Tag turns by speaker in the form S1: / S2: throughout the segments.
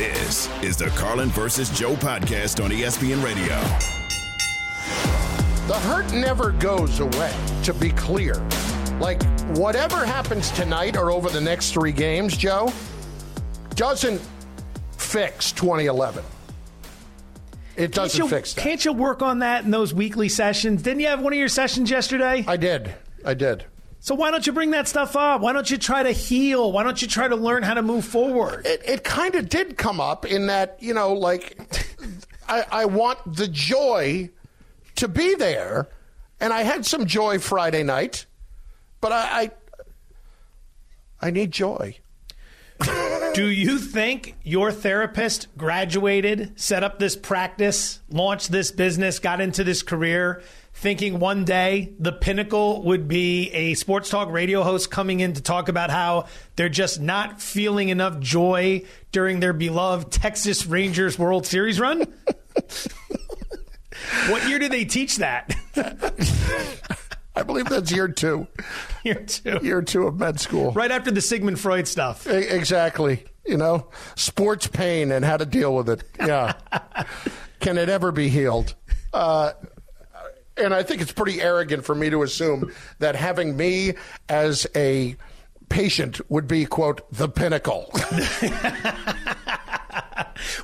S1: This is the Carlin versus Joe podcast on ESPN Radio.
S2: The hurt never goes away, to be clear. Like, whatever happens tonight or over the next three games, Joe, doesn't fix 2011. It doesn't
S3: you,
S2: fix that.
S3: Can't you work on that in those weekly sessions? Didn't you have one of your sessions yesterday?
S2: I did. I did.
S3: So why don't you bring that stuff up? Why don't you try to heal? Why don't you try to learn how to move forward?
S2: It, it kind of did come up in that, you know, like, I, I want the joy to be there. And I had some joy Friday night, but I, I, I need joy.
S3: Do you think your therapist graduated, set up this practice, launched this business, got into this career, thinking one day the pinnacle would be a sports talk radio host coming in to talk about how they're just not feeling enough joy during their beloved Texas Rangers World Series run? what year did they teach that?
S2: I believe that's year two.
S3: Year two.
S2: Year two of med school.
S3: Right after the Sigmund Freud stuff.
S2: Exactly. You know, sports pain and how to deal with it. Yeah. Can it ever be healed? Uh, and I think it's pretty arrogant for me to assume that having me as a patient would be, quote, the pinnacle.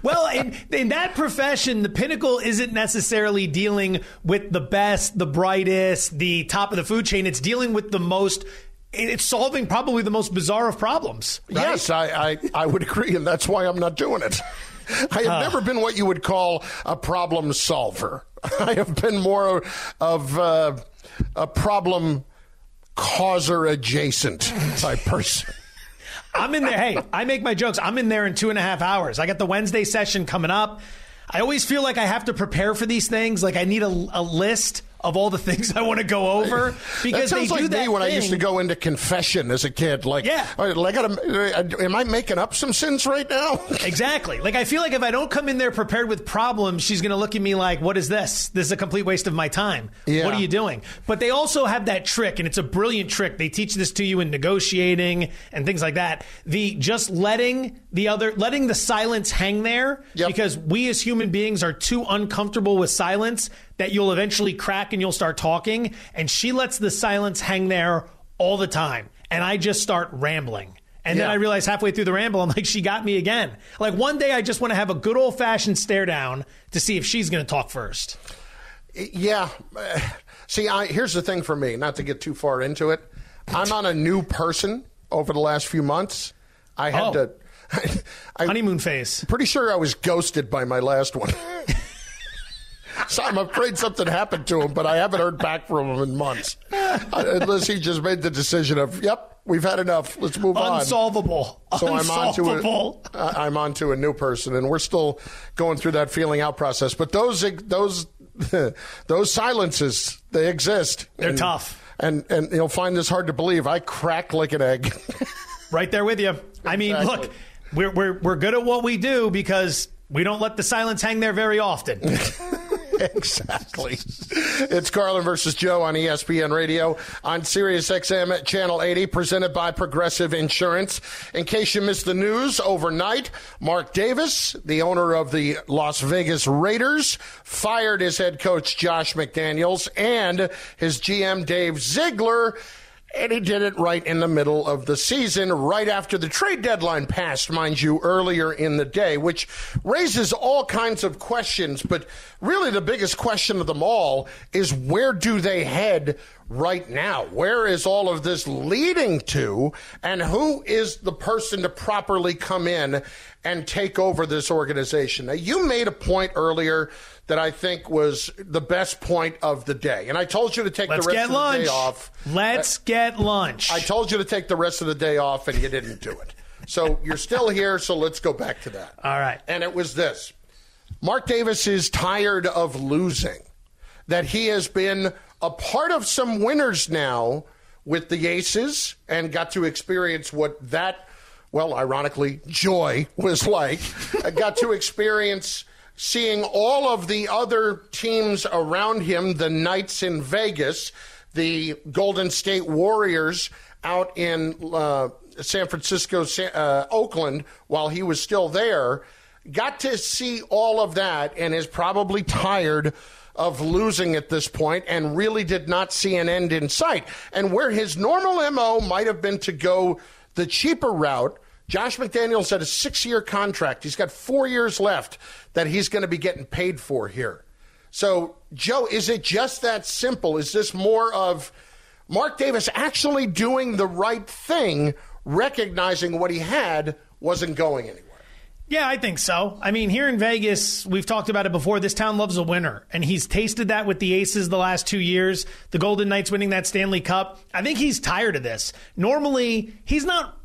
S3: Well, in, in that profession, the pinnacle isn't necessarily dealing with the best, the brightest, the top of the food chain. It's dealing with the most. It's solving probably the most bizarre of problems. right?
S2: Yes, I, I, I would agree, and that's why I'm not doing it. I have never been what you would call a problem solver. I have been more of uh, a problem causer adjacent type person.
S3: I'm in there. Hey, I make my jokes. I'm in there in two and a half hours. I got the Wednesday session coming up. I always feel like I have to prepare for these things. Like I need a, a list of all the things I want to go over because they do
S2: like
S3: that
S2: me when I used to go into confession as a kid. Like,
S3: Yeah.
S2: right, I gotta, uh, am I making up some sins right now?
S3: Exactly. Like I feel like if I don't come in there prepared with problems, she's going to look at me like, "What is this? This is a complete waste of my time.
S2: Yeah.
S3: What are you doing?" But they also have that trick, and it's a brilliant trick. They teach this to you in negotiating and things like that. The just letting the other, letting the silence hang there,
S2: Yep.
S3: because we as human beings are too uncomfortable with silence that you'll eventually crack and you'll start talking. And she lets the silence hang there all the time, and I just start rambling. And then I realize halfway through the ramble, I'm like, she got me again. Like one day, I just want to have a good old fashioned stare down to see if she's going to talk first.
S2: Yeah. See, I, here's the thing for me, not to get too far into it. I'm on a new person over the last few months. I had
S3: Oh.
S2: to. I,
S3: Honeymoon phase.
S2: pretty sure I was ghosted by my last one. so I'm afraid something happened to him, but I haven't heard back from him in months. Unless he just made the decision of, yep, we've had enough. Let's move on.
S3: Unsolvable.
S2: So I'm on to
S3: Unsolvable.
S2: a, I'm on to a new person, and we're still going through that feeling out process. But those those those silences they exist.
S3: They're
S2: And-
S3: tough.
S2: and and you'll find this hard to believe. I crack like an egg.
S3: Right there with you. I mean, look, we're, we're, we're good at what we do because we don't let the silence hang there very often.
S2: exactly. It's Carlin versus Joe on ESPN Radio on Sirius XM Channel 80, presented by Progressive Insurance. In case you missed the news overnight, Mark Davis, the owner of the Las Vegas Raiders, fired his head coach Josh McDaniels and his GM Dave Ziegler. And he did it right in the middle of the season, right after the trade deadline passed, mind you, earlier in the day, which raises all kinds of questions. But really, the biggest question of them all is where do they head right now? Where is all of this leading to? And who is the person to properly come in and take over this organization? Now, you made a point earlier that I think was the best point of the day. And I told you to take
S3: Let's
S2: the rest of the day off.
S3: Let's uh, get lunch.
S2: I told you to take the rest of the day off, and you didn't do it. So you're still here, so let's go back to that.
S3: All right.
S2: And it was this Mark Davis is tired of losing, that he has been a part of some winners now with the Aces and got to experience what that, well, ironically, joy was like. I got to experience seeing all of the other teams around him, the Knights in Vegas, the Golden State Warriors out in uh, San Francisco, uh, Oakland, while he was still there. got to see all of that and is probably tired of losing at this point and really did not see an end in sight. And where his normal MO might have been to go the cheaper route, Josh McDaniels had a six year contract. He's got four years left that he's going to be getting paid for here. So, Joe, is it just that simple? Is this more of Mark Davis actually doing the right thing, recognizing what he had wasn't going anywhere?
S3: Yeah, I think so. I mean, here in Vegas, we've talked about it before. This town loves a winner, and he's tasted that with the Aces the last two years. The Golden Knights winning that Stanley Cup. I think he's tired of this. Normally, he's not,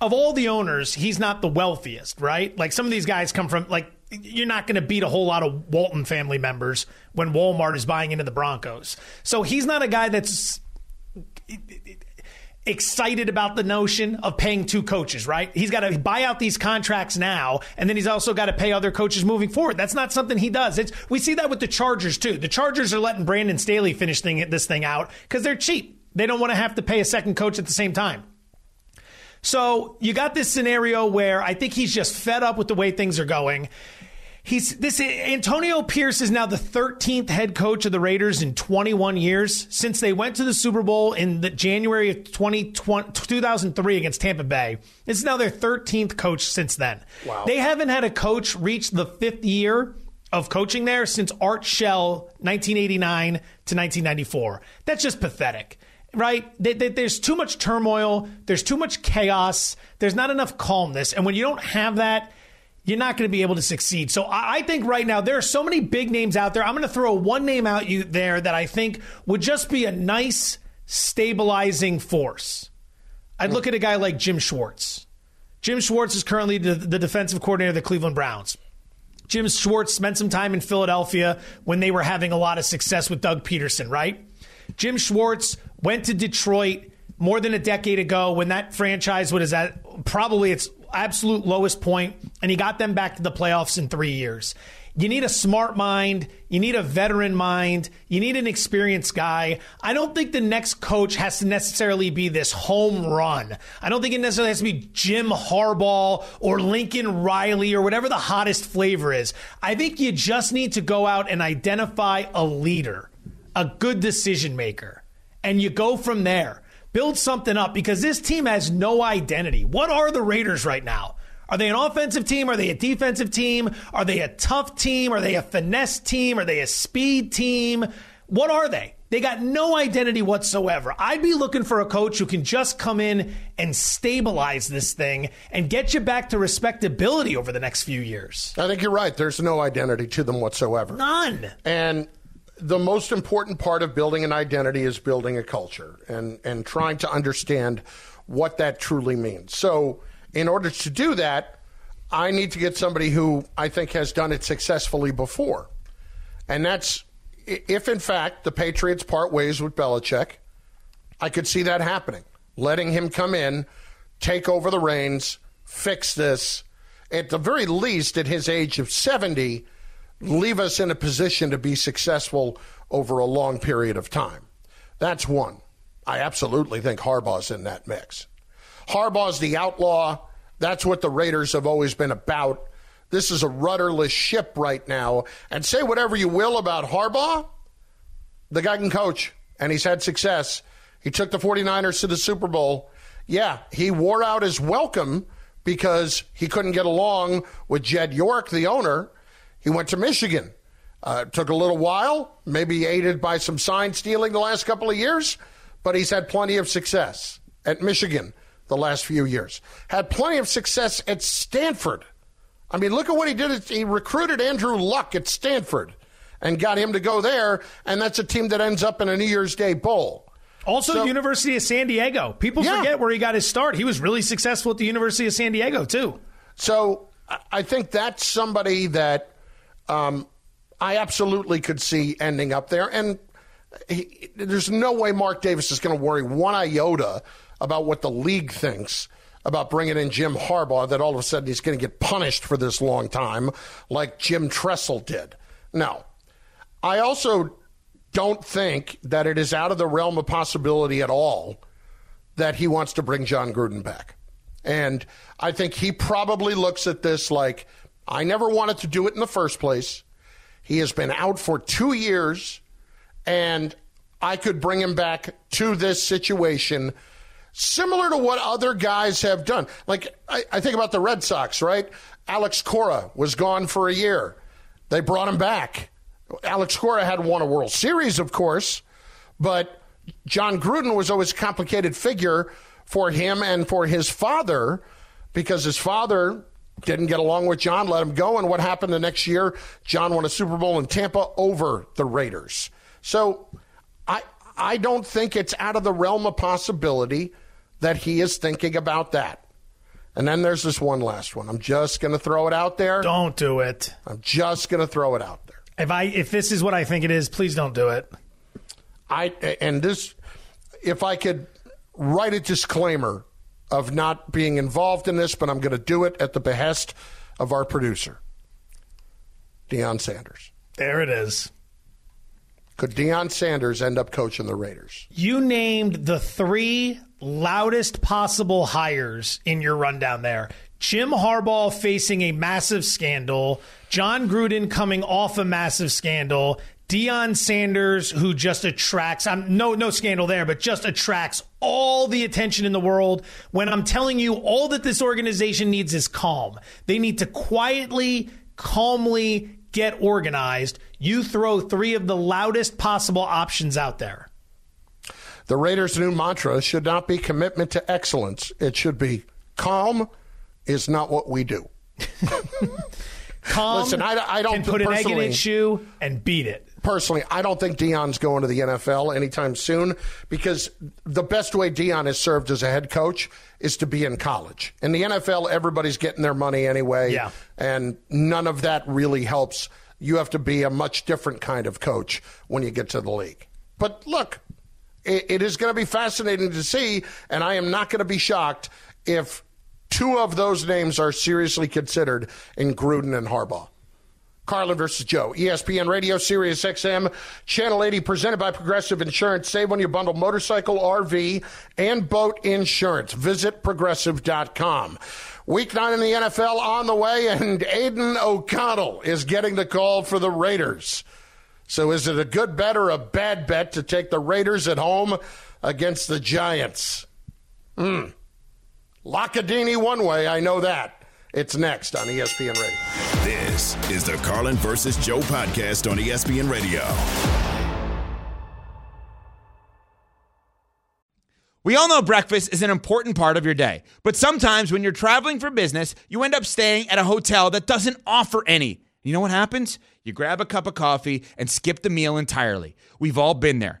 S3: of all the owners, he's not the wealthiest, right? Like some of these guys come from, like, you're not going to beat a whole lot of Walton family members when Walmart is buying into the Broncos. So he's not a guy that's excited about the notion of paying two coaches, right? He's got to buy out these contracts now, and then he's also got to pay other coaches moving forward. That's not something he does. It's, we see that with the Chargers, too. The Chargers are letting Brandon Staley finish thing, this thing out because they're cheap. They don't want to have to pay a second coach at the same time. So you got this scenario where I think he's just fed up with the way things are going. He's this Antonio Pierce is now the 13th head coach of the Raiders in 21 years since they went to the Super Bowl in the January of 2003 against Tampa Bay. This is now their 13th coach since then. Wow. They haven't had a coach reach the fifth year of coaching there since Art Shell 1989 to 1994. That's just pathetic right? There's too much turmoil. There's too much chaos. There's not enough calmness. And when you don't have that, you're not going to be able to succeed. So I think right now there are so many big names out there. I'm going to throw one name out you there that I think would just be a nice stabilizing force. I'd hmm. look at a guy like Jim Schwartz. Jim Schwartz is currently the, the defensive coordinator of the Cleveland Browns. Jim Schwartz spent some time in Philadelphia when they were having a lot of success with Doug Pederson, right? Jim Schwartz went to Detroit more than a decade ago when that franchise was at probably its absolute lowest point, and he got them back to the playoffs in three years. You need a smart mind. You need a veteran mind. You need an experienced guy. I don't think the next coach has to necessarily be this home run. I don't think it necessarily has to be Jim Harbaugh or Lincoln Riley or whatever the hottest flavor is. I think you just need to go out and identify a leader, a good decision maker, and you go from there build something up because this team has no identity. What are the Raiders right now? Are they an offensive team? Are they a defensive team? Are they a tough team? Are they a finesse team? Are they a speed team? What are they? They got no identity whatsoever. I'd be looking for a coach who can just come in and stabilize this thing and get you back to respectability over the next few years.
S2: I think you're right. There's no identity to them whatsoever.
S3: None.
S2: And the most important part of building an identity is building a culture and, and trying to understand what that truly means. So, in order to do that, I need to get somebody who I think has done it successfully before. And that's if, in fact, the Patriots part ways with Belichick, I could see that happening. Letting him come in, take over the reins, fix this. At the very least, at his age of 70, leave us in a position to be successful over a long period of time. That's one. I absolutely think Harbaugh's in that mix. Harbaugh's the outlaw. That's what the Raiders have always been about. This is a rudderless ship right now. And say whatever you will about Harbaugh, the guy can coach, and he's had success. He took the 49ers to the Super Bowl. Yeah, he wore out his welcome because he couldn't get along with Jed York, the owner, he went to Michigan. Uh, took a little while, maybe aided by some sign stealing the last couple of years, but he's had plenty of success at Michigan the last few years. Had plenty of success at Stanford. I mean, look at what he did. He recruited Andrew Luck at Stanford and got him to go there, and that's a team that ends up in a New Year's Day bowl.
S3: Also, so, University of San Diego. People yeah. forget where he got his start. He was really successful at the University of San Diego, too.
S2: So I think that's somebody that um, I absolutely could see ending up there. And he, there's no way Mark Davis is going to worry one iota about what the league thinks about bringing in Jim Harbaugh, that all of a sudden he's going to get punished for this long time, like Jim Tressel did. No. I also don't think that it is out of the realm of possibility at all that he wants to bring Jon Gruden back. And I think he probably looks at this like, I never wanted to do it in the first place. He has been out for two years, and I could bring him back to this situation similar to what other guys have done. Like, I, I think about the Red Sox, right? Alex Cora was gone for a year. They brought him back. Alex Cora had won a World Series, of course, but Jon Gruden was always a complicated figure for him and for his father because his father didn't get along with Jon, let him go. And what happened the next year? Jon won a Super Bowl in Tampa over the Raiders. So I, I don't think it's out of the realm of possibility that he is thinking about that. And then there's this one last one. I'm just going to throw it out there.
S3: Don't do it.
S2: I'm just going to throw it out there.
S3: If I if this is what I think it is, please don't do it.
S2: I and this if I could write a disclaimer of not being involved in this, but I'm going to do it at the behest of our producer, Deion Sanders.
S3: There it is.
S2: Could Deion Sanders end up coaching the Raiders?
S3: You named the three loudest possible hires in your rundown there. Jim Harbaugh facing a massive scandal, Jon Gruden coming off a massive scandal, Deion Sanders, who just attracts, I'm no no scandal there, but just attracts all the attention in the world. When I'm telling you, all that this organization needs is calm. They need to quietly, calmly get organized. You throw three of the loudest possible options out there.
S2: The Raiders' new mantra should not be commitment to excellence. It should be calm is not what we do.
S3: calm
S2: Listen, I, I don't
S3: can put an egg in its shoe and beat it
S2: personally, I don't think Deion's going to the NFL anytime soon because the best way Deion has served as a head coach is to be in college. In the NFL, everybody's getting their money anyway,
S3: yeah.
S2: and none of that really helps. You have to be a much different kind of coach when you get to the league. But look, it, it is going to be fascinating to see, and I am not going to be shocked if two of those names are seriously considered in Gruden and Harbaugh. Carlin versus Joe. ESPN Radio, Sirius XM, Channel 80, presented by Progressive Insurance. Save when you bundle motorcycle, RV, and boat insurance. Visit progressive.com. Week nine in the NFL on the way, and Aidan O'Connell is getting the call for the Raiders. So is it a good bet or a bad bet to take the Raiders at home against the Giants? Hmm. Lockadini one way, I know that. It's next on ESPN Radio.
S1: This is the Carlin versus Joe podcast on ESPN Radio.
S4: We all know breakfast is an important part of your day, but sometimes when you're traveling for business, you end up staying at a hotel that doesn't offer any. You know what happens? You grab a cup of coffee and skip the meal entirely. We've all been there.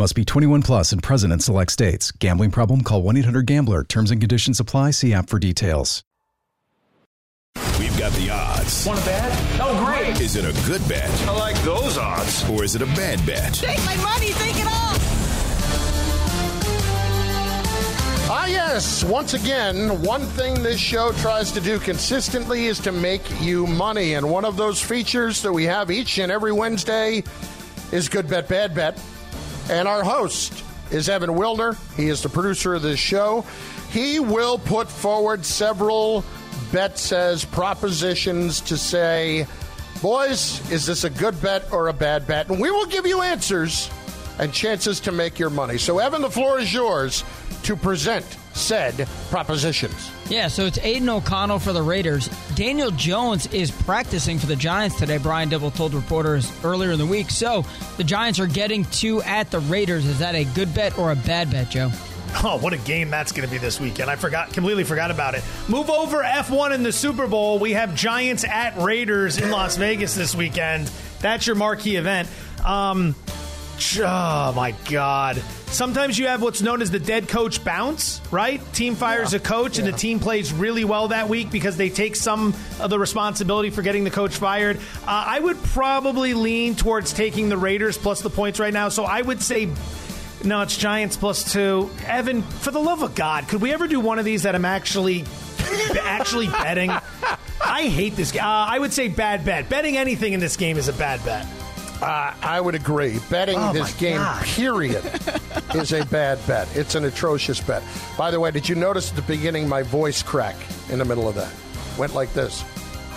S5: Must be 21 plus and present in select states. Gambling problem? Call 1 800 GAMBLER. Terms and conditions apply. See app for details.
S1: We've got the odds.
S6: Want a bet? Oh, great.
S1: Is it a good bet?
S6: I like those odds.
S1: Or is it a bad bet?
S7: Take my money, take it all.
S2: Ah, yes. Once again, one thing this show tries to do consistently is to make you money. And one of those features that we have each and every Wednesday is Good Bet, Bad Bet. And our host is Evan Wilner. He is the producer of this show. He will put forward several bets as propositions to say, boys, is this a good bet or a bad bet? And we will give you answers and chances to make your money. So, Evan, the floor is yours to present said propositions.
S8: Yeah, so it's Aidan O'Connell for the Raiders. Daniel Jones is practicing for the Giants today. Brian Daboll told reporters earlier in the week. So the Giants are getting two at the Raiders. Is that a good bet or a bad bet, Joe?
S3: Oh, what a game that's going to be this weekend. I forgot, completely forgot about it. Move over F1 in the Super Bowl. We have Giants at Raiders in Las Vegas this weekend. That's your marquee event. Um, oh, my God. Sometimes you have what's known as the dead coach bounce, right? Team fires
S2: Yeah.
S3: a coach and the team plays really well that week because they take some of the responsibility for getting the coach fired. Uh, I would probably lean towards taking the Raiders plus the points right now. So I would say no, it's Giants plus two. Evan, for the love of God, could we ever do one of these that I'm actually actually betting? I hate this game. Uh, I would say bad bet. Betting anything in this game is a bad bet.
S2: Uh, I would agree. Betting
S3: Oh,
S2: this game,
S3: God.
S2: period, is a bad bet. It's an atrocious bet. By the way, did you notice at the beginning my voice crack in the middle of that? Went like this.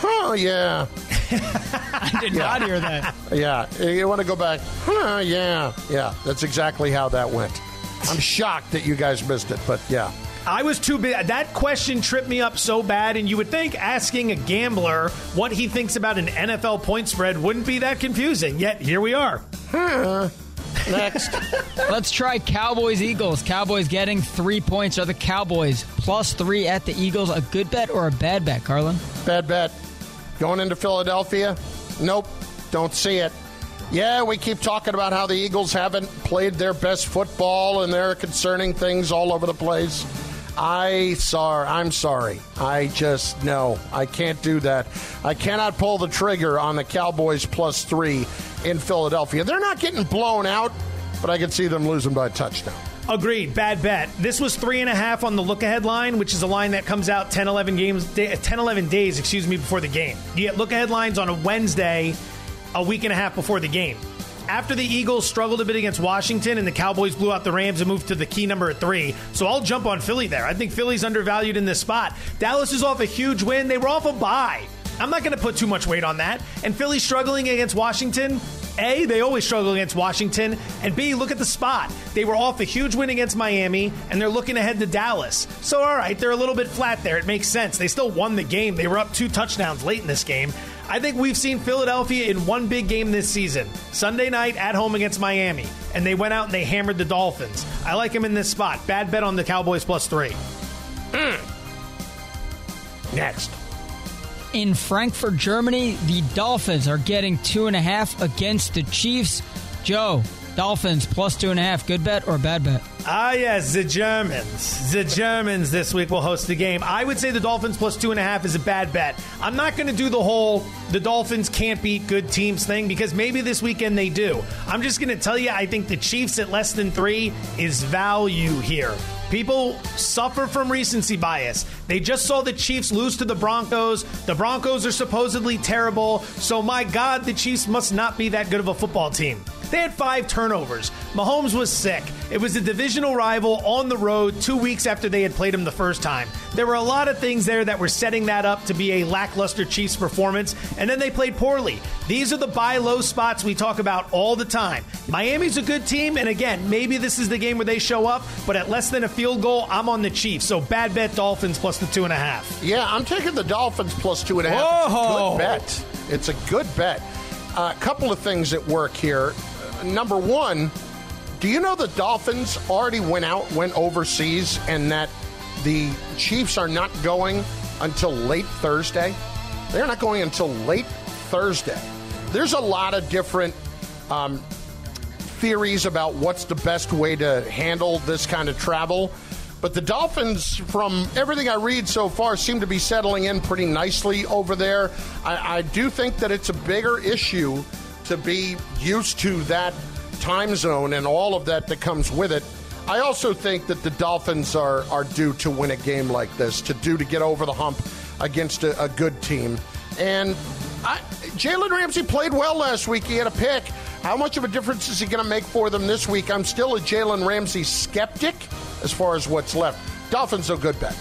S2: Oh, yeah.
S8: I did not hear that.
S2: Yeah. You want to go back? Huh, yeah. Yeah. That's exactly how that went. I'm shocked that you guys missed it, but yeah.
S3: I was too big. That question tripped me up so bad, and you would think asking a gambler what he thinks about an NFL point spread wouldn't be that confusing. Yet here we are.
S2: Next.
S8: Let's try Cowboys Eagles. Cowboys getting three points. Are the Cowboys plus three at the Eagles a good bet or a bad bet, Carlin?
S2: Bad bet. Going into Philadelphia? Nope. Don't see it. Yeah, we keep talking about how the Eagles haven't played their best football and there are concerning things all over the place. I sorry, I'm sorry. I just no, I can't do that. I cannot pull the trigger on the Cowboys plus three in Philadelphia. They're not getting blown out, but I can see them losing by a touchdown.
S3: Agreed. Bad bet. This was three and a half on the look ahead line, which is a line that comes out 10, 11 games, day- 10, 11 days, excuse me, before the game. You get look ahead lines on a Wednesday, a week and a half before the game. After the Eagles struggled a bit against Washington and the Cowboys blew out the Rams and moved to the key number three, so I'll jump on Philly there. I think Philly's undervalued in this spot. Dallas is off a huge win. They were off a bye. I'm not going to put too much weight on that. And Philly struggling against Washington. A, they always struggle against Washington. And B, look at the spot. They were off a huge win against Miami, and they're looking ahead to Dallas. So, all right, they're a little bit flat there. It makes sense. They still won the game. They were up two touchdowns late in this game. I think we've seen Philadelphia in one big game this season Sunday night at home against Miami. And they went out and they hammered the Dolphins. I like them in this spot. Bad bet on the Cowboys plus three. Hmm.
S2: Next.
S8: In Frankfurt, Germany, the Dolphins are getting two and a half against the Chiefs. Joe, Dolphins plus two and a half. Good bet or bad bet?
S3: Ah, yes, the Germans. The Germans this week will host the game. I would say the Dolphins plus two and a half is a bad bet. I'm not going to do the whole the Dolphins can't beat good teams thing because maybe this weekend they do. I'm just going to tell you, I think the Chiefs at less than three is value here. People suffer from recency bias. They just saw the Chiefs lose to the Broncos. The Broncos are supposedly terrible, so my God, the Chiefs must not be that good of a football team. They had five turnovers. Mahomes was sick. It was a divisional rival on the road two weeks after they had played him the first time. There were a lot of things there that were setting that up to be a lackluster Chiefs performance, and then they played poorly. These are the buy low spots we talk about all the time. Miami's a good team, and again, maybe this is the game where they show up, but at less than a field goal, I'm on the Chiefs. So bad bet Dolphins plus the two and a half.
S2: Yeah, I'm taking the Dolphins plus two and a half.
S3: Whoa.
S2: Good bet. It's a good bet. A couple of things at work here. Uh, number one, do you know the Dolphins already went out, went overseas, and that the Chiefs are not going until late Thursday? They're not going until late Thursday. There's a lot of different um, theories about what's the best way to handle this kind of travel. But the Dolphins, from everything I read so far, seem to be settling in pretty nicely over there. I, I do think that it's a bigger issue to be used to that time zone and all of that that comes with it. I also think that the Dolphins are, are due to win a game like this, to do to get over the hump against a, a good team. And Jalen Ramsey played well last week. He had a pick. How much of a difference is he going to make for them this week? I'm still a Jalen Ramsey skeptic as far as what's left. Dolphins are good bet.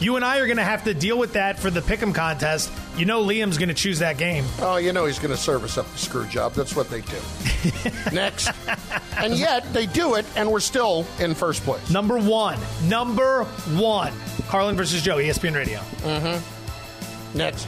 S3: You and I are going to have to deal with that for the Pick'em contest. You know Liam's going to choose that game.
S2: Oh, you know he's going to service up the screw job. That's what they do. Next. And yet they do it, and we're still in first place.
S3: Number one. Number one. Carlin versus Joe, ESPN Radio. Mhm.
S2: Next.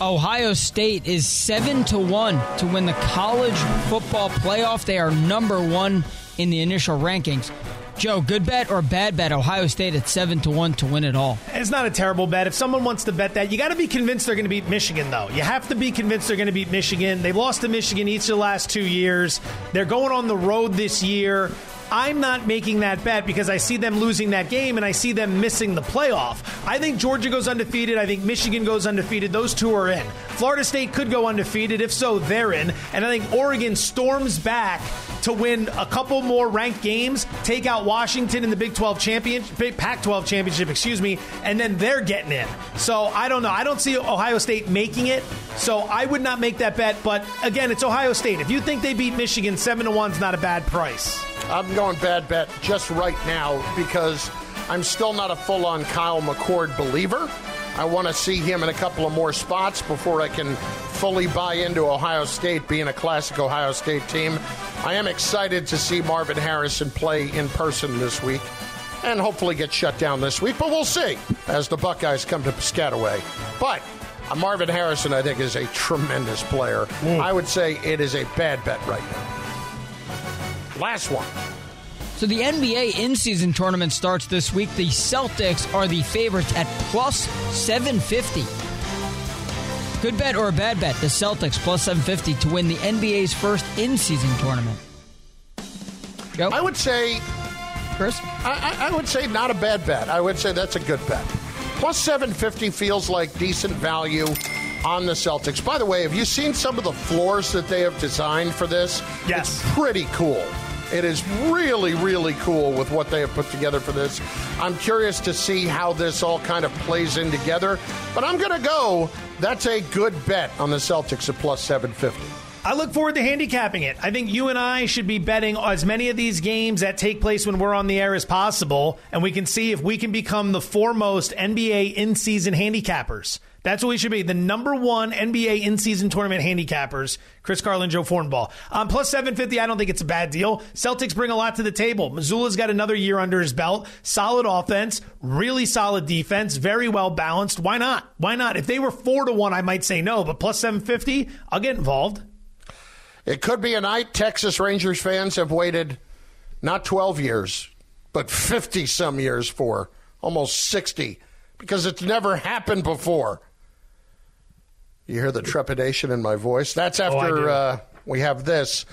S8: Ohio State is seven to one to win the college football playoff. They are number one in the initial rankings. Joe, good bet or bad bet? Ohio State at seven to one to win it all.
S3: It's not a terrible bet. If someone wants to bet that, you got to be convinced they're going to beat Michigan, though. You have to be convinced they're going to beat Michigan. They've lost to Michigan each of the last two years. They're going on the road this year. I'm not making that bet because I see them losing that game and I see them missing the playoff. I think Georgia goes undefeated. I think Michigan goes undefeated. Those two are in. Florida State could go undefeated. If so, they're in. And I think Oregon storms back to win a couple more ranked games, take out Washington in the Big 12 championship, Pac 12 championship, excuse me, and then they're getting in. So I don't know. I don't see Ohio State making it. So I would not make that bet. But again, it's Ohio State. If you think they beat Michigan, 7 to 1 is not a bad price.
S2: I'm going bad bet just right now because I'm still not a full on Kyle McCord believer. I want to see him in a couple of more spots before I can fully buy into Ohio State being a classic Ohio State team. I am excited to see Marvin Harrison play in person this week and hopefully get shut down this week, but we'll see as the Buckeyes come to Piscataway. But uh, Marvin Harrison, I think, is a tremendous player. I would say it is a bad bet right now. Last one.
S8: So the NBA in-season tournament starts this week. The Celtics are the favorites at plus 750. Good bet or a bad bet? The Celtics plus 750 to win the NBA's first in-season tournament. Joe?
S2: I would say
S8: Chris?
S2: I, I, I would say not a bad bet. I would say that's a good bet. Plus 750 feels like decent value on the Celtics. By the way, have you seen some of the floors that they have designed for this?
S3: Yes.
S2: It's pretty cool. It is really, really cool with what they have put together for this. I'm curious to see how this all kind of plays in together. But I'm going to go, that's a good bet on the Celtics at plus 750.
S3: I look forward to handicapping it. I think you and I should be betting as many of these games that take place when we're on the air as possible, and we can see if we can become the foremost NBA in season handicappers. That's what we should be. The number one NBA in season tournament handicappers, Chris Carlin, Joe Fortenbaugh. Um, plus 750, I don't think it's a bad deal. Celtics bring a lot to the table. Mazzulla's got another year under his belt. Solid offense, really solid defense, very well balanced. Why not? Why not? If they were four to one, I might say no, but plus 750, I'll get involved.
S2: It could be a night Texas Rangers fans have waited not 12 years, but 50 some years for, almost 60, because it's never happened before. You hear the trepidation in my voice? That's after
S3: do.
S2: uh, we have this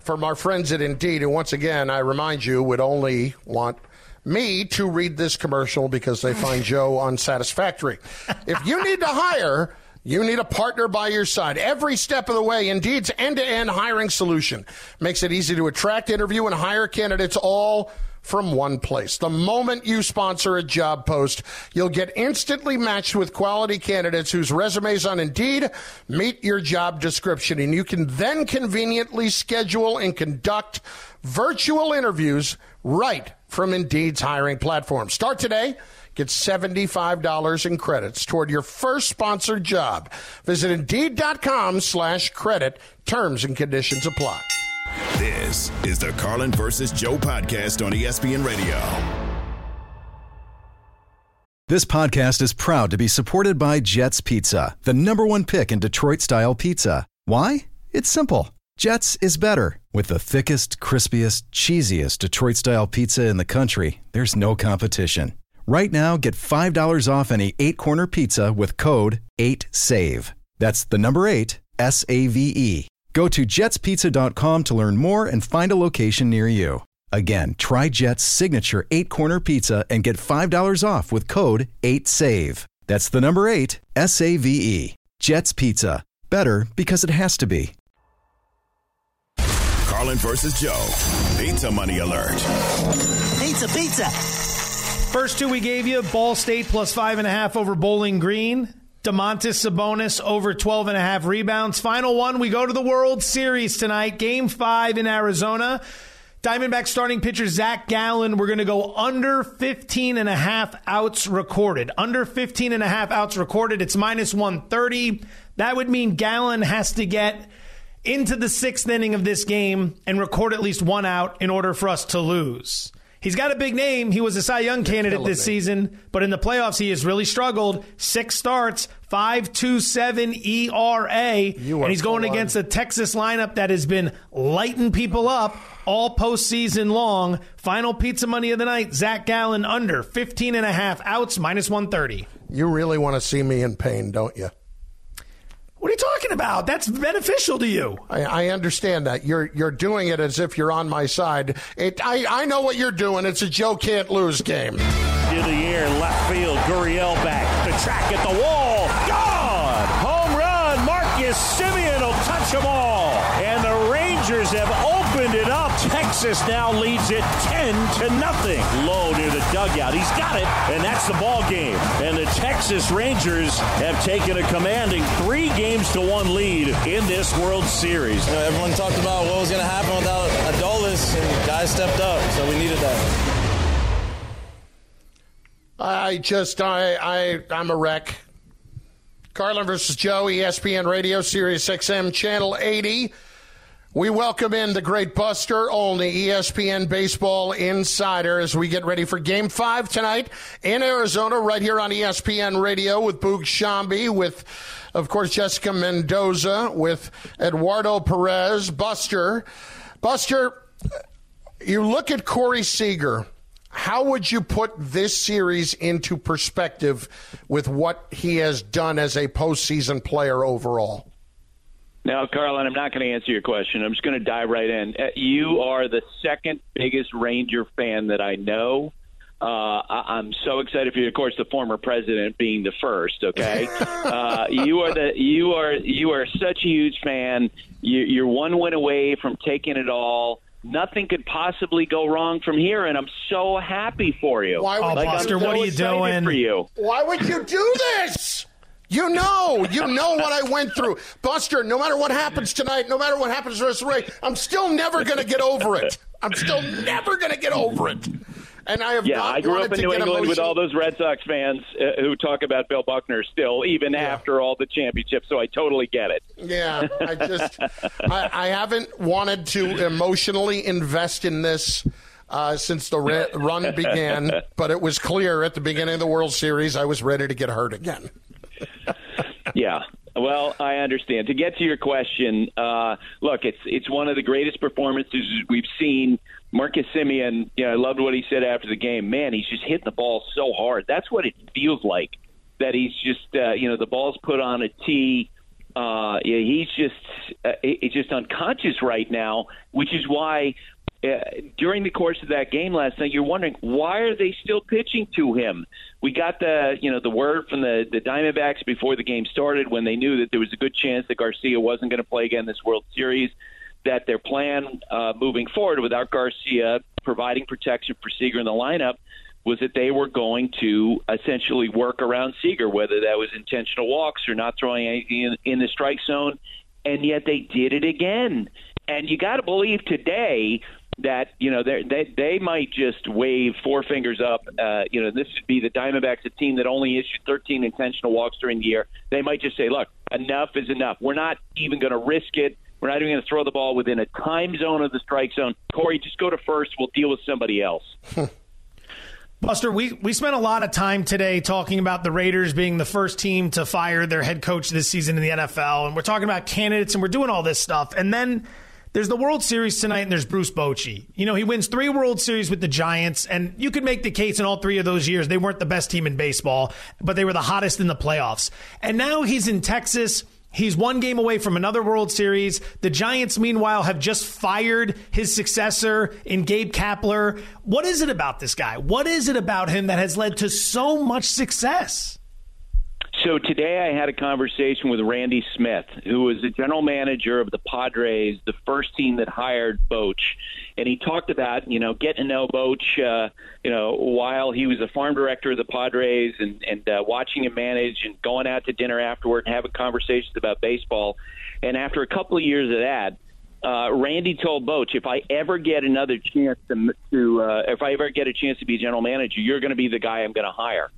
S2: from our friends at Indeed, who, once again, I remind you, would only want me to read this commercial because they find Joe unsatisfactory. If you need to hire, you need a partner by your side every step of the way. Indeed's end to end hiring solution makes it easy to attract, interview, and hire candidates all from one place. The moment you sponsor a job post, you'll get instantly matched with quality candidates whose resumes on Indeed meet your job description. And you can then conveniently schedule and conduct virtual interviews right from Indeed's hiring platform. Start today. Get $75 in credits toward your first sponsored job. Visit Indeed.com slash credit. Terms and conditions apply.
S1: This is the Carlin versus Joe podcast on ESPN Radio.
S5: This podcast is proud to be supported by Jets Pizza, the number one pick in Detroit style pizza. Why? It's simple. Jets is better. With the thickest, crispiest, cheesiest Detroit style pizza in the country, there's no competition. Right now, get $5 off any eight corner pizza with code 8SAVE. That's the number eight, S A V E. Go to jetspizza.com to learn more and find a location near you. Again, try Jet's signature eight corner pizza and get $5 off with code 8SAVE. That's the number eight, S A V E. Jet's Pizza. Better because it has to be.
S1: Carlin versus Joe. Pizza money alert.
S7: Pizza, pizza.
S3: First two we gave you Ball State plus five and a half over Bowling Green. Domantas Sabonis over 12 and a half rebounds. Final one, we go to the World Series tonight. Game five in Arizona. Diamondback starting pitcher Zach Gallen, we're going to go under 15 and a half outs recorded. Under 15 and a half outs recorded. It's minus 130. That would mean Gallen has to get into the sixth inning of this game and record at least one out in order for us to lose. He's got a big name. He was a Cy Young candidate this season, but in the playoffs, he has really struggled. Six starts, 5.27 ERA, and he's going against a Texas lineup that has been lighting people up all postseason long. Final pizza money of the night, Zach Gallen under 15 and a half outs, minus 130.
S2: You really want to see me in pain, don't you?
S3: What are you talking about? That's beneficial to you.
S2: I, I, understand that you're you're doing it as if you're on my side. It, I I know what you're doing. It's a Joe can't lose game.
S6: In the air, left field, Gurriel back, the track at the wall, Texas now leads it 10 to nothing. Low near the dugout. He's got it, and that's the ball game. And the Texas Rangers have taken a commanding three games to one lead in this World Series.
S9: You know, everyone talked about what was going to happen without Adolis, and guys stepped up, so we needed that.
S2: I just I I I'm a wreck. Carlin versus Joe, ESPN Radio, Sirius XM, Channel 80. We welcome in the great Buster Olney, ESPN Baseball Insider, as we get ready for Game 5 tonight in Arizona, right here on ESPN Radio with Boog Sciambi, with, of course, Jessica Mendoza, with Eduardo Perez. Buster, Buster, you look at Corey Seager. How would you put this series into perspective with what he has done as a postseason player overall?
S10: Now, Carlin, I'm not going to answer your question. I'm just going to dive right in. Uh, you are the second biggest Ranger fan that I know. Uh, I, am so excited for you. Of course, the former president being the first. Okay, uh, you are the you are you are such a huge fan. You, you're one win away from taking it all. Nothing could possibly go wrong from here, and I'm so happy for you.
S3: Why would,
S10: like,
S3: Buster,
S10: so
S3: what are you doing?
S10: For you.
S2: Why would you do this? You know, you know what I went through. Buster, no matter what happens tonight, no matter what happens rest of race, I'm still never going to get over it. I'm still never going to get over it. And I have
S10: yeah, I grew up in New England with all those Red Sox fans uh, who talk about Bill Buckner still, even yeah. after all the championships. So I totally get it.
S2: Yeah, I just I, I haven't wanted to emotionally invest in this. Uh, since the re- run began, but it was clear at the beginning of the World Series I was ready to get hurt again.
S10: Yeah. Well, I understand. To get to your question, uh, look, it's it's one of the greatest performances we've seen. Marcus Semien, you know, I loved what he said after the game. Man, he's just hitting the ball so hard. That's what it feels like. That he's just, uh, you know, the ball's put on a tee. Uh, yeah, he's just, uh, he's just unconscious right now, which is why during the course of that game last night, you're wondering why are they still pitching to him? We got the you know the word from the the Diamondbacks before the game started when they knew that there was a good chance that Garcia wasn't going to play again this World Series. That their plan uh, moving forward without Garcia providing protection for Seager in the lineup was that they were going to essentially work around Seager, whether that was intentional walks or not throwing anything in, in the strike zone, and yet they did it again. And you got to believe today that you know they they might just wave four fingers up. Uh, you know, this would be the Diamondbacks, a team that only issued 13 intentional walks during the year. They might just say, "Look, enough is enough. We're not even going to risk it. We're not even going to throw the ball within a time zone of the strike zone. Corey, just go to first. We'll deal with somebody else."
S3: Buster, we, we spent a lot of time today talking about the Raiders being the first team to fire their head coach this season in the NFL. And we're talking about candidates and we're doing all this stuff. And then there's the World Series tonight, and there's Bruce Bochy. You know, he wins three World Series with the Giants, and you could make the case in all three of those years they weren't the best team in baseball, but they were the hottest in the playoffs. And now he's in Texas. He's one game away from another World Series. The Giants, meanwhile, have just fired his successor in Gabe Kapler. What is it about this guy? What is it about him that has led to so much success?
S10: So today I had a conversation with Randy Smith, who was the general manager of the Padres, the first team that hired Boch. And he talked about, you know, getting to know Boch, uh, you know, while he was a farm director of the Padres and, and uh, watching him manage and going out to dinner afterward and having conversations about baseball. And after a couple of years of that, uh, Randy told Boch, if I ever get another chance to, to uh, if I ever get a chance to be general manager, you're going to be the guy I'm going to hire.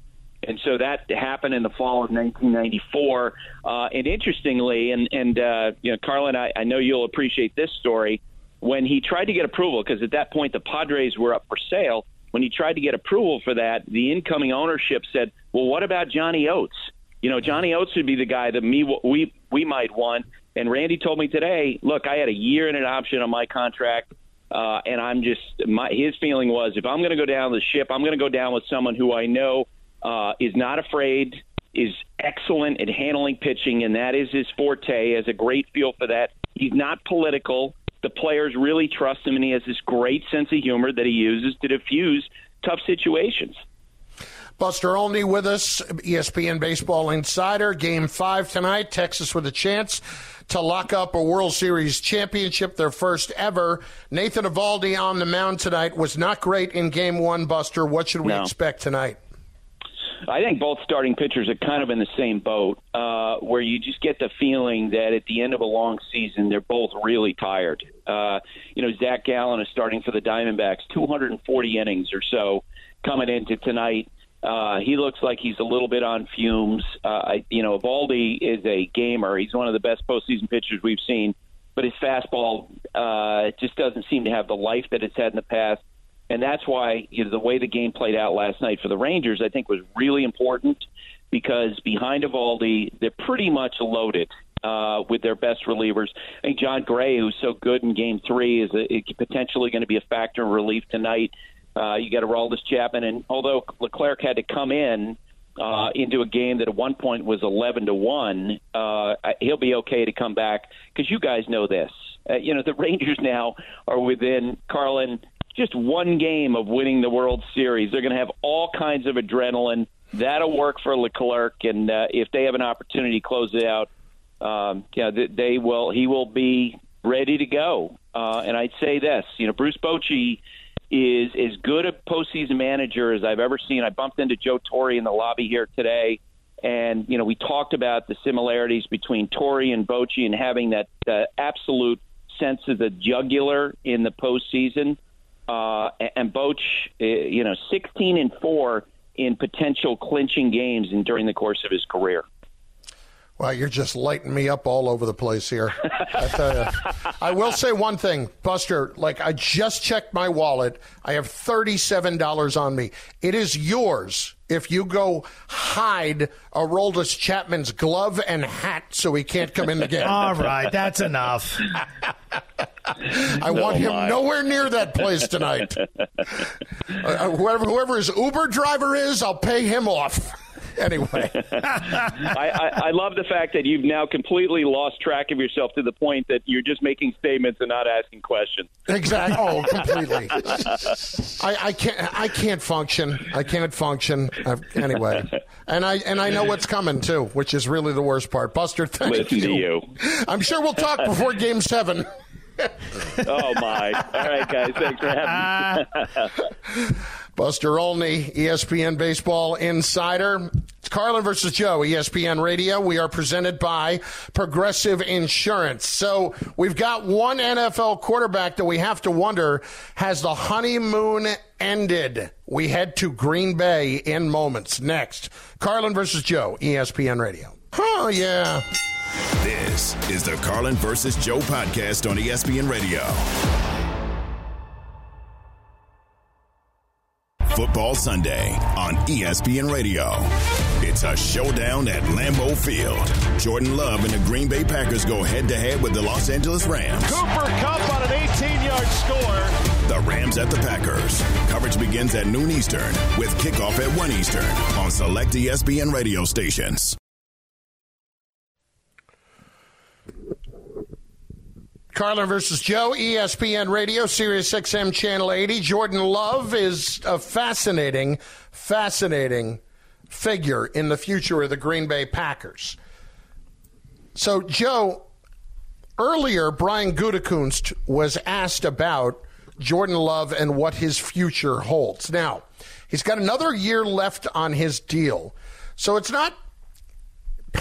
S10: And so that happened in the fall of 1994. Uh, and interestingly, and and uh, you know, Carlin, I, I know you'll appreciate this story. When he tried to get approval, because at that point the Padres were up for sale, when he tried to get approval for that, the incoming ownership said, "Well, what about Johnny Oates? You know, Johnny Oates would be the guy that me we we might want." And Randy told me today, "Look, I had a year and an option on my contract." Uh, and I'm just my his feeling was if I'm going to go down the ship, I'm going to go down with someone who I know uh, is not afraid, is excellent at handling pitching, and that is his forte. Has a great feel for that. He's not political. The players really trust him, and he has this great sense of humor that he uses to diffuse tough situations.
S2: Buster Olney with us, ESPN Baseball Insider. Game five tonight. Texas with a chance to lock up a World Series championship, their first ever. Nathan Eovaldi on the mound tonight was not great in game one, Buster. What should we
S10: No.
S2: expect tonight?
S10: I think both starting pitchers are kind of in the same boat, uh, where you just get the feeling that at the end of a long season, they're both really tired. Uh, you know, Zach Gallen is starting for the Diamondbacks, 240 innings or so coming into tonight. Uh, he looks like he's a little bit on fumes. Uh, I, you know, Valdi is a gamer. He's one of the best postseason pitchers we've seen, but his fastball uh, just doesn't seem to have the life that it's had in the past. And that's why you know, the way the game played out last night for the Rangers, I think, was really important because behind Eovaldi, they're pretty much loaded uh, with their best relievers. I think Jon Gray, who's so good in Game Three, is a, is potentially going to be a factor in relief tonight. Uh, you got Aroldis Chapman, and although Leclerc had to come in uh, into a game that at one point was 11 to one, uh, he'll be okay to come back because you guys know this. Uh, you know the Rangers now are within Carlin just one game of winning the World Series. They're going to have all kinds of adrenaline. That'll work for Leclerc, and uh, if they have an opportunity to close it out, um, yeah, they, they will. He will be ready to go. Uh, and I'd say this, you know, Bruce Bochy is as good a postseason manager as I've ever seen. I bumped into Joe Torre in the lobby here today, and you know, we talked about the similarities between Torre and Bochy and having that uh, absolute sense of the jugular in the postseason. Uh, and Boch, uh, you know, 16 and four in potential clinching games and during the course of his career.
S2: Well, you're just lighting me up all over the place here. I, tell you. I will say one thing, Buster. Like I just checked my wallet. I have thirty-seven dollars on me. It is yours if you go hide Aroldis Chapman's glove and hat so he can't come in the game.
S3: All right, that's enough.
S2: I want him
S10: my.
S2: nowhere near that place tonight. Uh, whoever, whoever his Uber driver is, I'll pay him off. Anyway,
S10: I, I, I love the fact that you've now completely lost track of yourself to the point that you're just making statements and not asking questions.
S2: exactly. Oh, completely. I, I can't. I can't function. I can't function. i anyway, and I and I know what's coming too, which is really the worst part. Buster, thank
S10: Listen to you.
S2: I'm sure we'll talk before Game Seven.
S10: Oh my! All right, guys, thanks for having me.
S2: Buster Olney, ESPN Baseball Insider. Carlin versus Joe, ESPN Radio. We are presented by Progressive Insurance. So we've got one NFL quarterback that we have to wonder has the honeymoon ended? We head to Green Bay in moments. Next, Carlin versus Joe, ESPN Radio. Oh, yeah.
S1: This is the Carlin versus Joe podcast on ESPN Radio. Football Sunday on ESPN Radio. It's a showdown at Lambeau Field. Jordan Love and the Green Bay Packers go head to head with the Los Angeles Rams.
S6: Cooper Kupp on an 18 yard score.
S1: The Rams at the Packers. Coverage begins at noon Eastern with kickoff at 1 Eastern on select ESPN radio stations.
S2: Carlin versus Joe, ESPN Radio, Sirius XM Channel 80. Jordan Love is a fascinating, fascinating figure in the future of the Green Bay Packers. So, Joe, earlier, Brian Gutekunst was asked about Jordan Love and what his future holds. Now, he's got another year left on his deal. So it's not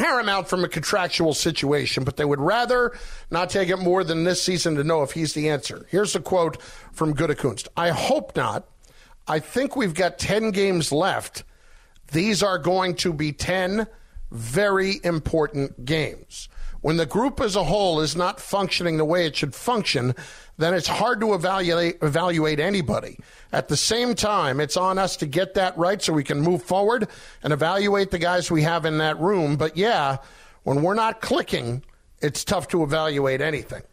S2: paramount from a contractual situation, but they would rather not take it more than this season to know if he's the answer. Here's a quote from Gutekunst. I hope not. I think we've got 10 games left. These are going to be 10 very important games. When the group as a whole is not functioning the way it should function, then it's hard to evaluate evaluate anybody. At the same time, it's on us to get that right so we can move forward and evaluate the guys we have in that room. But yeah, when we're not clicking, it's tough to evaluate anything.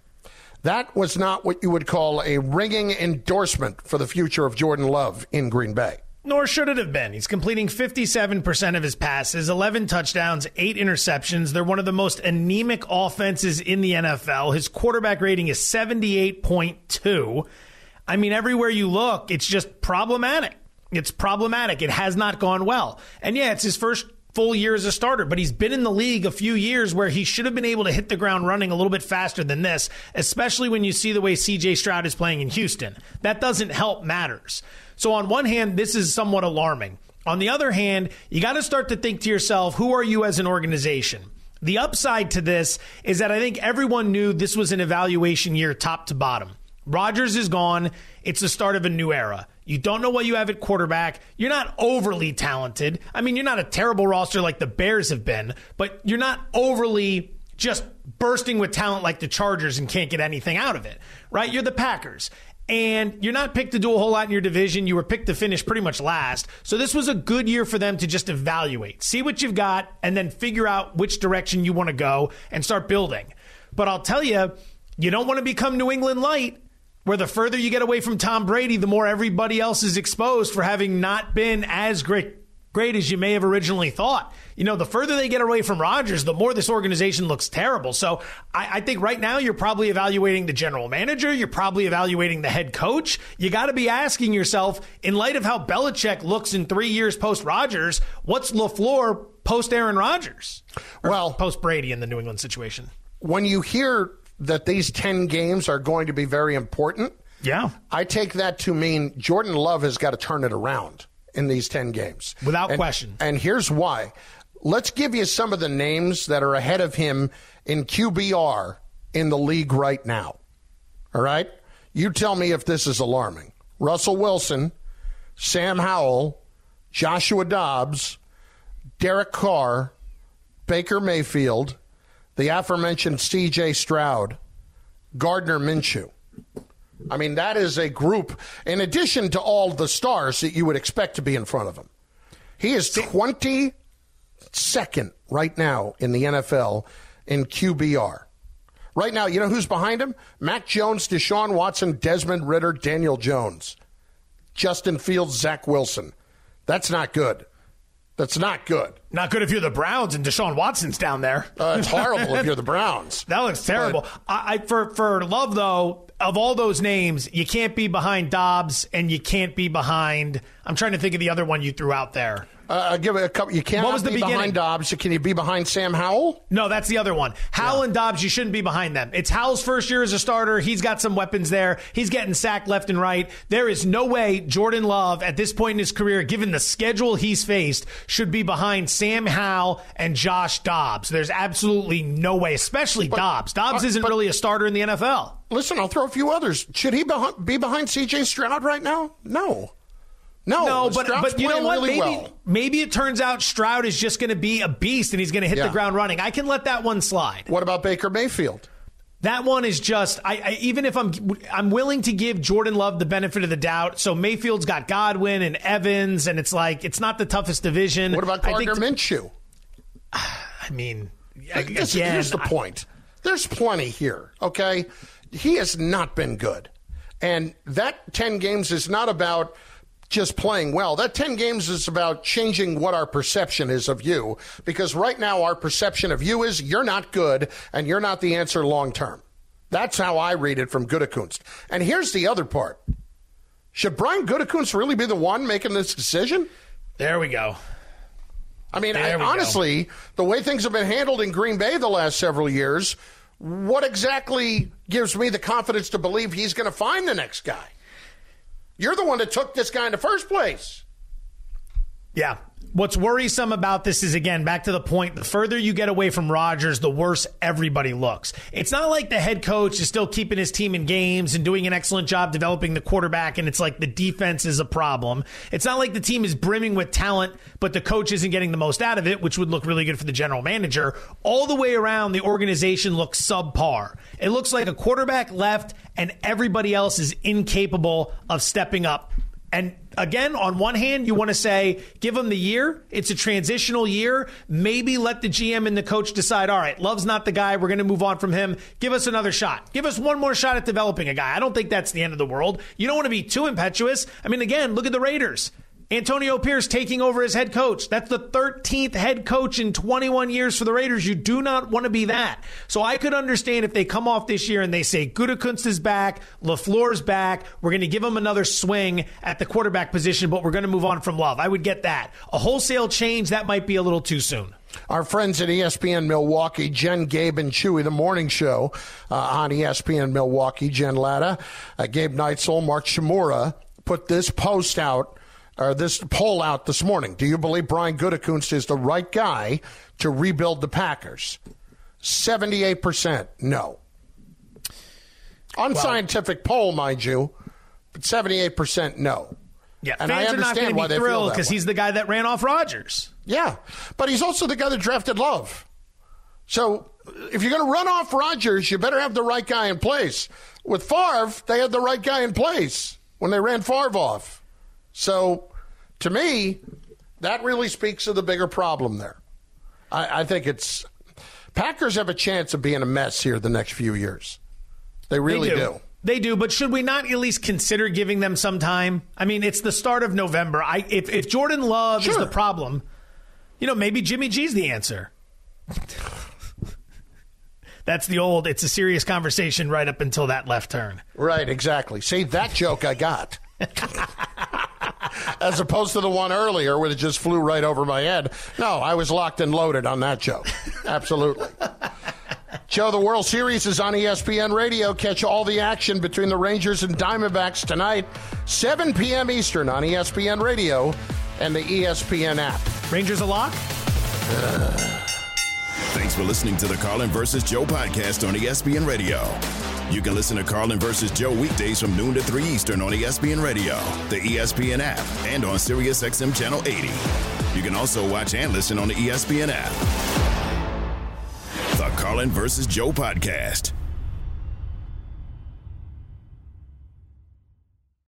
S2: That was not what you would call a ringing endorsement for the future of Jordan Love in Green Bay.
S3: Nor should it have been. He's completing 57% of his passes, 11 touchdowns, 8 interceptions. They're one of the most anemic offenses in the NFL. His quarterback rating is 78.2. I mean, everywhere you look, it's just problematic. It's problematic. It has not gone well. And yeah, it's his first full year as a starter, but he's been in the league a few years where he should have been able to hit the ground running a little bit faster than this, especially when you see the way CJ Stroud is playing in Houston. That doesn't help matters. So, on one hand, this is somewhat alarming. On the other hand, you got to start to think to yourself, who are you as an organization? The upside to this is that I think everyone knew this was an evaluation year top to bottom. Rodgers is gone. It's the start of a new era. You don't know what you have at quarterback. You're not overly talented. I mean, you're not a terrible roster like the Bears have been, but you're not overly just bursting with talent like the Chargers and can't get anything out of it, right? You're the Packers. And you're not picked to do a whole lot in your division. You were picked to finish pretty much last. So this was a good year for them to just evaluate, see what you've got, and then figure out which direction you want to go and start building. But I'll tell you, you don't want to become New England light where the further you get away from Tom Brady, the more everybody else is exposed for having not been as great great as you may have originally thought. You know, the further they get away from Rodgers, the more this organization looks terrible. So I, I think right now you're probably evaluating the general manager. You're probably evaluating the head coach. You got to be asking yourself, in light of how Belichick looks in three years post Rodgers, what's LaFleur post Aaron Rodgers?
S2: well,
S3: post Brady in the New England situation.
S2: When you hear that these 10 games are going to be very important,
S3: yeah.
S2: I take that to mean Jordan Love has got to turn it around in these 10 games.
S3: Without
S2: and,
S3: question.
S2: And here's why. Let's give you some of the names that are ahead of him in QBR in the league right now. All right? You tell me if this is alarming. Russell Wilson, Sam Howell, Joshua Dobbs, Derek Carr, Baker Mayfield, the aforementioned CJ Stroud, Gardner Minshew. I mean, that is a group, in addition to all the stars that you would expect to be in front of him. He is 22nd right now in the NFL in QBR. Right now, you know who's behind him? Mac Jones, Deshaun Watson, Desmond Ridder, Daniel Jones, Justin Fields, Zach Wilson. That's not good. That's not good.
S3: Not good if you're the Browns and Deshaun Watson's down there.
S2: Uh, it's horrible if you're the Browns.
S3: That looks terrible. But, I, I, for for Love though, of all those names, you can't be behind Dobbs and you can't be behind. I'm trying to think of the other one you threw out there.
S2: Uh, give it a couple. You can't. What was the be beginning? behind Dobbs? Can you be behind Sam Howell?
S3: No, that's the other one. Howell yeah. and Dobbs, you shouldn't be behind them. It's Howell's first year as a starter. He's got some weapons there. He's getting sacked left and right. There is no way Jordan Love, at this point in his career, given the schedule he's faced, should be behind Sam Howell and Josh Dobbs. There's absolutely no way, especially but, Dobbs. Dobbs uh, isn't really a starter in the NFL.
S2: Listen, I'll throw a few others. Should he be behind C.J. Stroud right now? No. No,
S3: no, but but you know what? Really maybe well. maybe it turns out Stroud is just going to be a beast and he's going to hit yeah. the ground running. I can let that one slide.
S2: What about Baker Mayfield?
S3: That one is just I, I, even if I'm I'm willing to give Jordan Love the benefit of the doubt. So Mayfield's got Godwin and Evans, and it's like it's not the toughest division.
S2: What about Gardner I
S3: Minshew? I mean, uh,
S2: this, again, here's the point. There's plenty here. Okay, he has not been good, and that ten games is not about just playing well. That 10 games is about changing what our perception is of you because right now our perception of you is you're not good and you're not the answer long term. That's how I read it from Gutekunst. And here's the other part. Should Brian Gutekunst really be the one making this decision?
S3: There we go.
S2: I mean, I, honestly, go. the way things have been handled in Green Bay the last several years, what exactly gives me the confidence to believe he's going to find the next guy? You're the one that took this guy in the first place.
S3: Yeah, What's worrisome about this is again back to the point the further you get away from Rodgers, the worse everybody looks. It's not like the head coach is still keeping his team in games and doing an excellent job developing the quarterback and it's like the defense is a problem. It's not like the team is brimming with talent, but the coach isn't getting the most out of it, which would look really good for the general manager. All the way around, the organization looks subpar. It looks like a quarterback left and everybody else is incapable of stepping up. And again, on one hand, you want to say, give them the year. It's a transitional year. Maybe let the GM and the coach decide, all right, Love's not the guy. We're going to move on from him. Give us another shot. Give us one more shot at developing a guy. I don't think that's the end of the world. You don't want to be too impetuous. I mean, again, look at the Raiders. Antonio Pierce taking over as head coach. That's the 13th head coach in 21 years for the Raiders. You do not want to be that. So I could understand if they come off this year and they say Gutekunst is back, LaFleur's back. We're going to give him another swing at the quarterback position, but we're going to move on from Love. I would get that. A wholesale change, that might be a little too soon.
S2: Our friends at ESPN Milwaukee, Jen, Gabe, and Chewy, the morning show uh, on ESPN Milwaukee, Jen Latta, uh, Gabe Neitzel, Mark Shimura, put this post out or this poll out this morning. Do you believe Brian Gutekunst is the right guy to rebuild the Packers? 78% no. Unscientific well, poll, mind you, but 78% no.
S3: Yeah, and fans I understand are not to be thrilled because he's the guy that ran off Rodgers.
S2: Yeah, but he's also the guy that drafted Love. So if you're going to run off Rodgers, you better have the right guy in place. With Favre, they had the right guy in place when they ran Favre off. So to me, that really speaks to the bigger problem there. I, I think it's Packers have a chance of being a mess here the next few years. They really
S3: they do.
S2: do.
S3: They do, but should we not at least consider giving them some time? I mean, it's the start of November. I if, if Jordan Love sure. is the problem, you know, maybe Jimmy G's the answer. That's the old, it's a serious conversation right up until that left turn.
S2: Right, exactly. See, that joke I got. as opposed to the one earlier where it just flew right over my head. No, I was locked and loaded on that joke. Absolutely. Joe, the World Series is on ESPN Radio. Catch all the action between the Rangers and Diamondbacks tonight, 7 p.m. Eastern on ESPN Radio and the ESPN app.
S3: Rangers a lock?
S1: Thanks for listening to the Carlin versus Joe podcast on ESPN Radio. You can listen to Carlin versus Joe weekdays from noon to 3 Eastern on ESPN Radio, the ESPN app, and on SiriusXM Channel 80. You can also watch and listen on the ESPN app. The Carlin versus Joe podcast.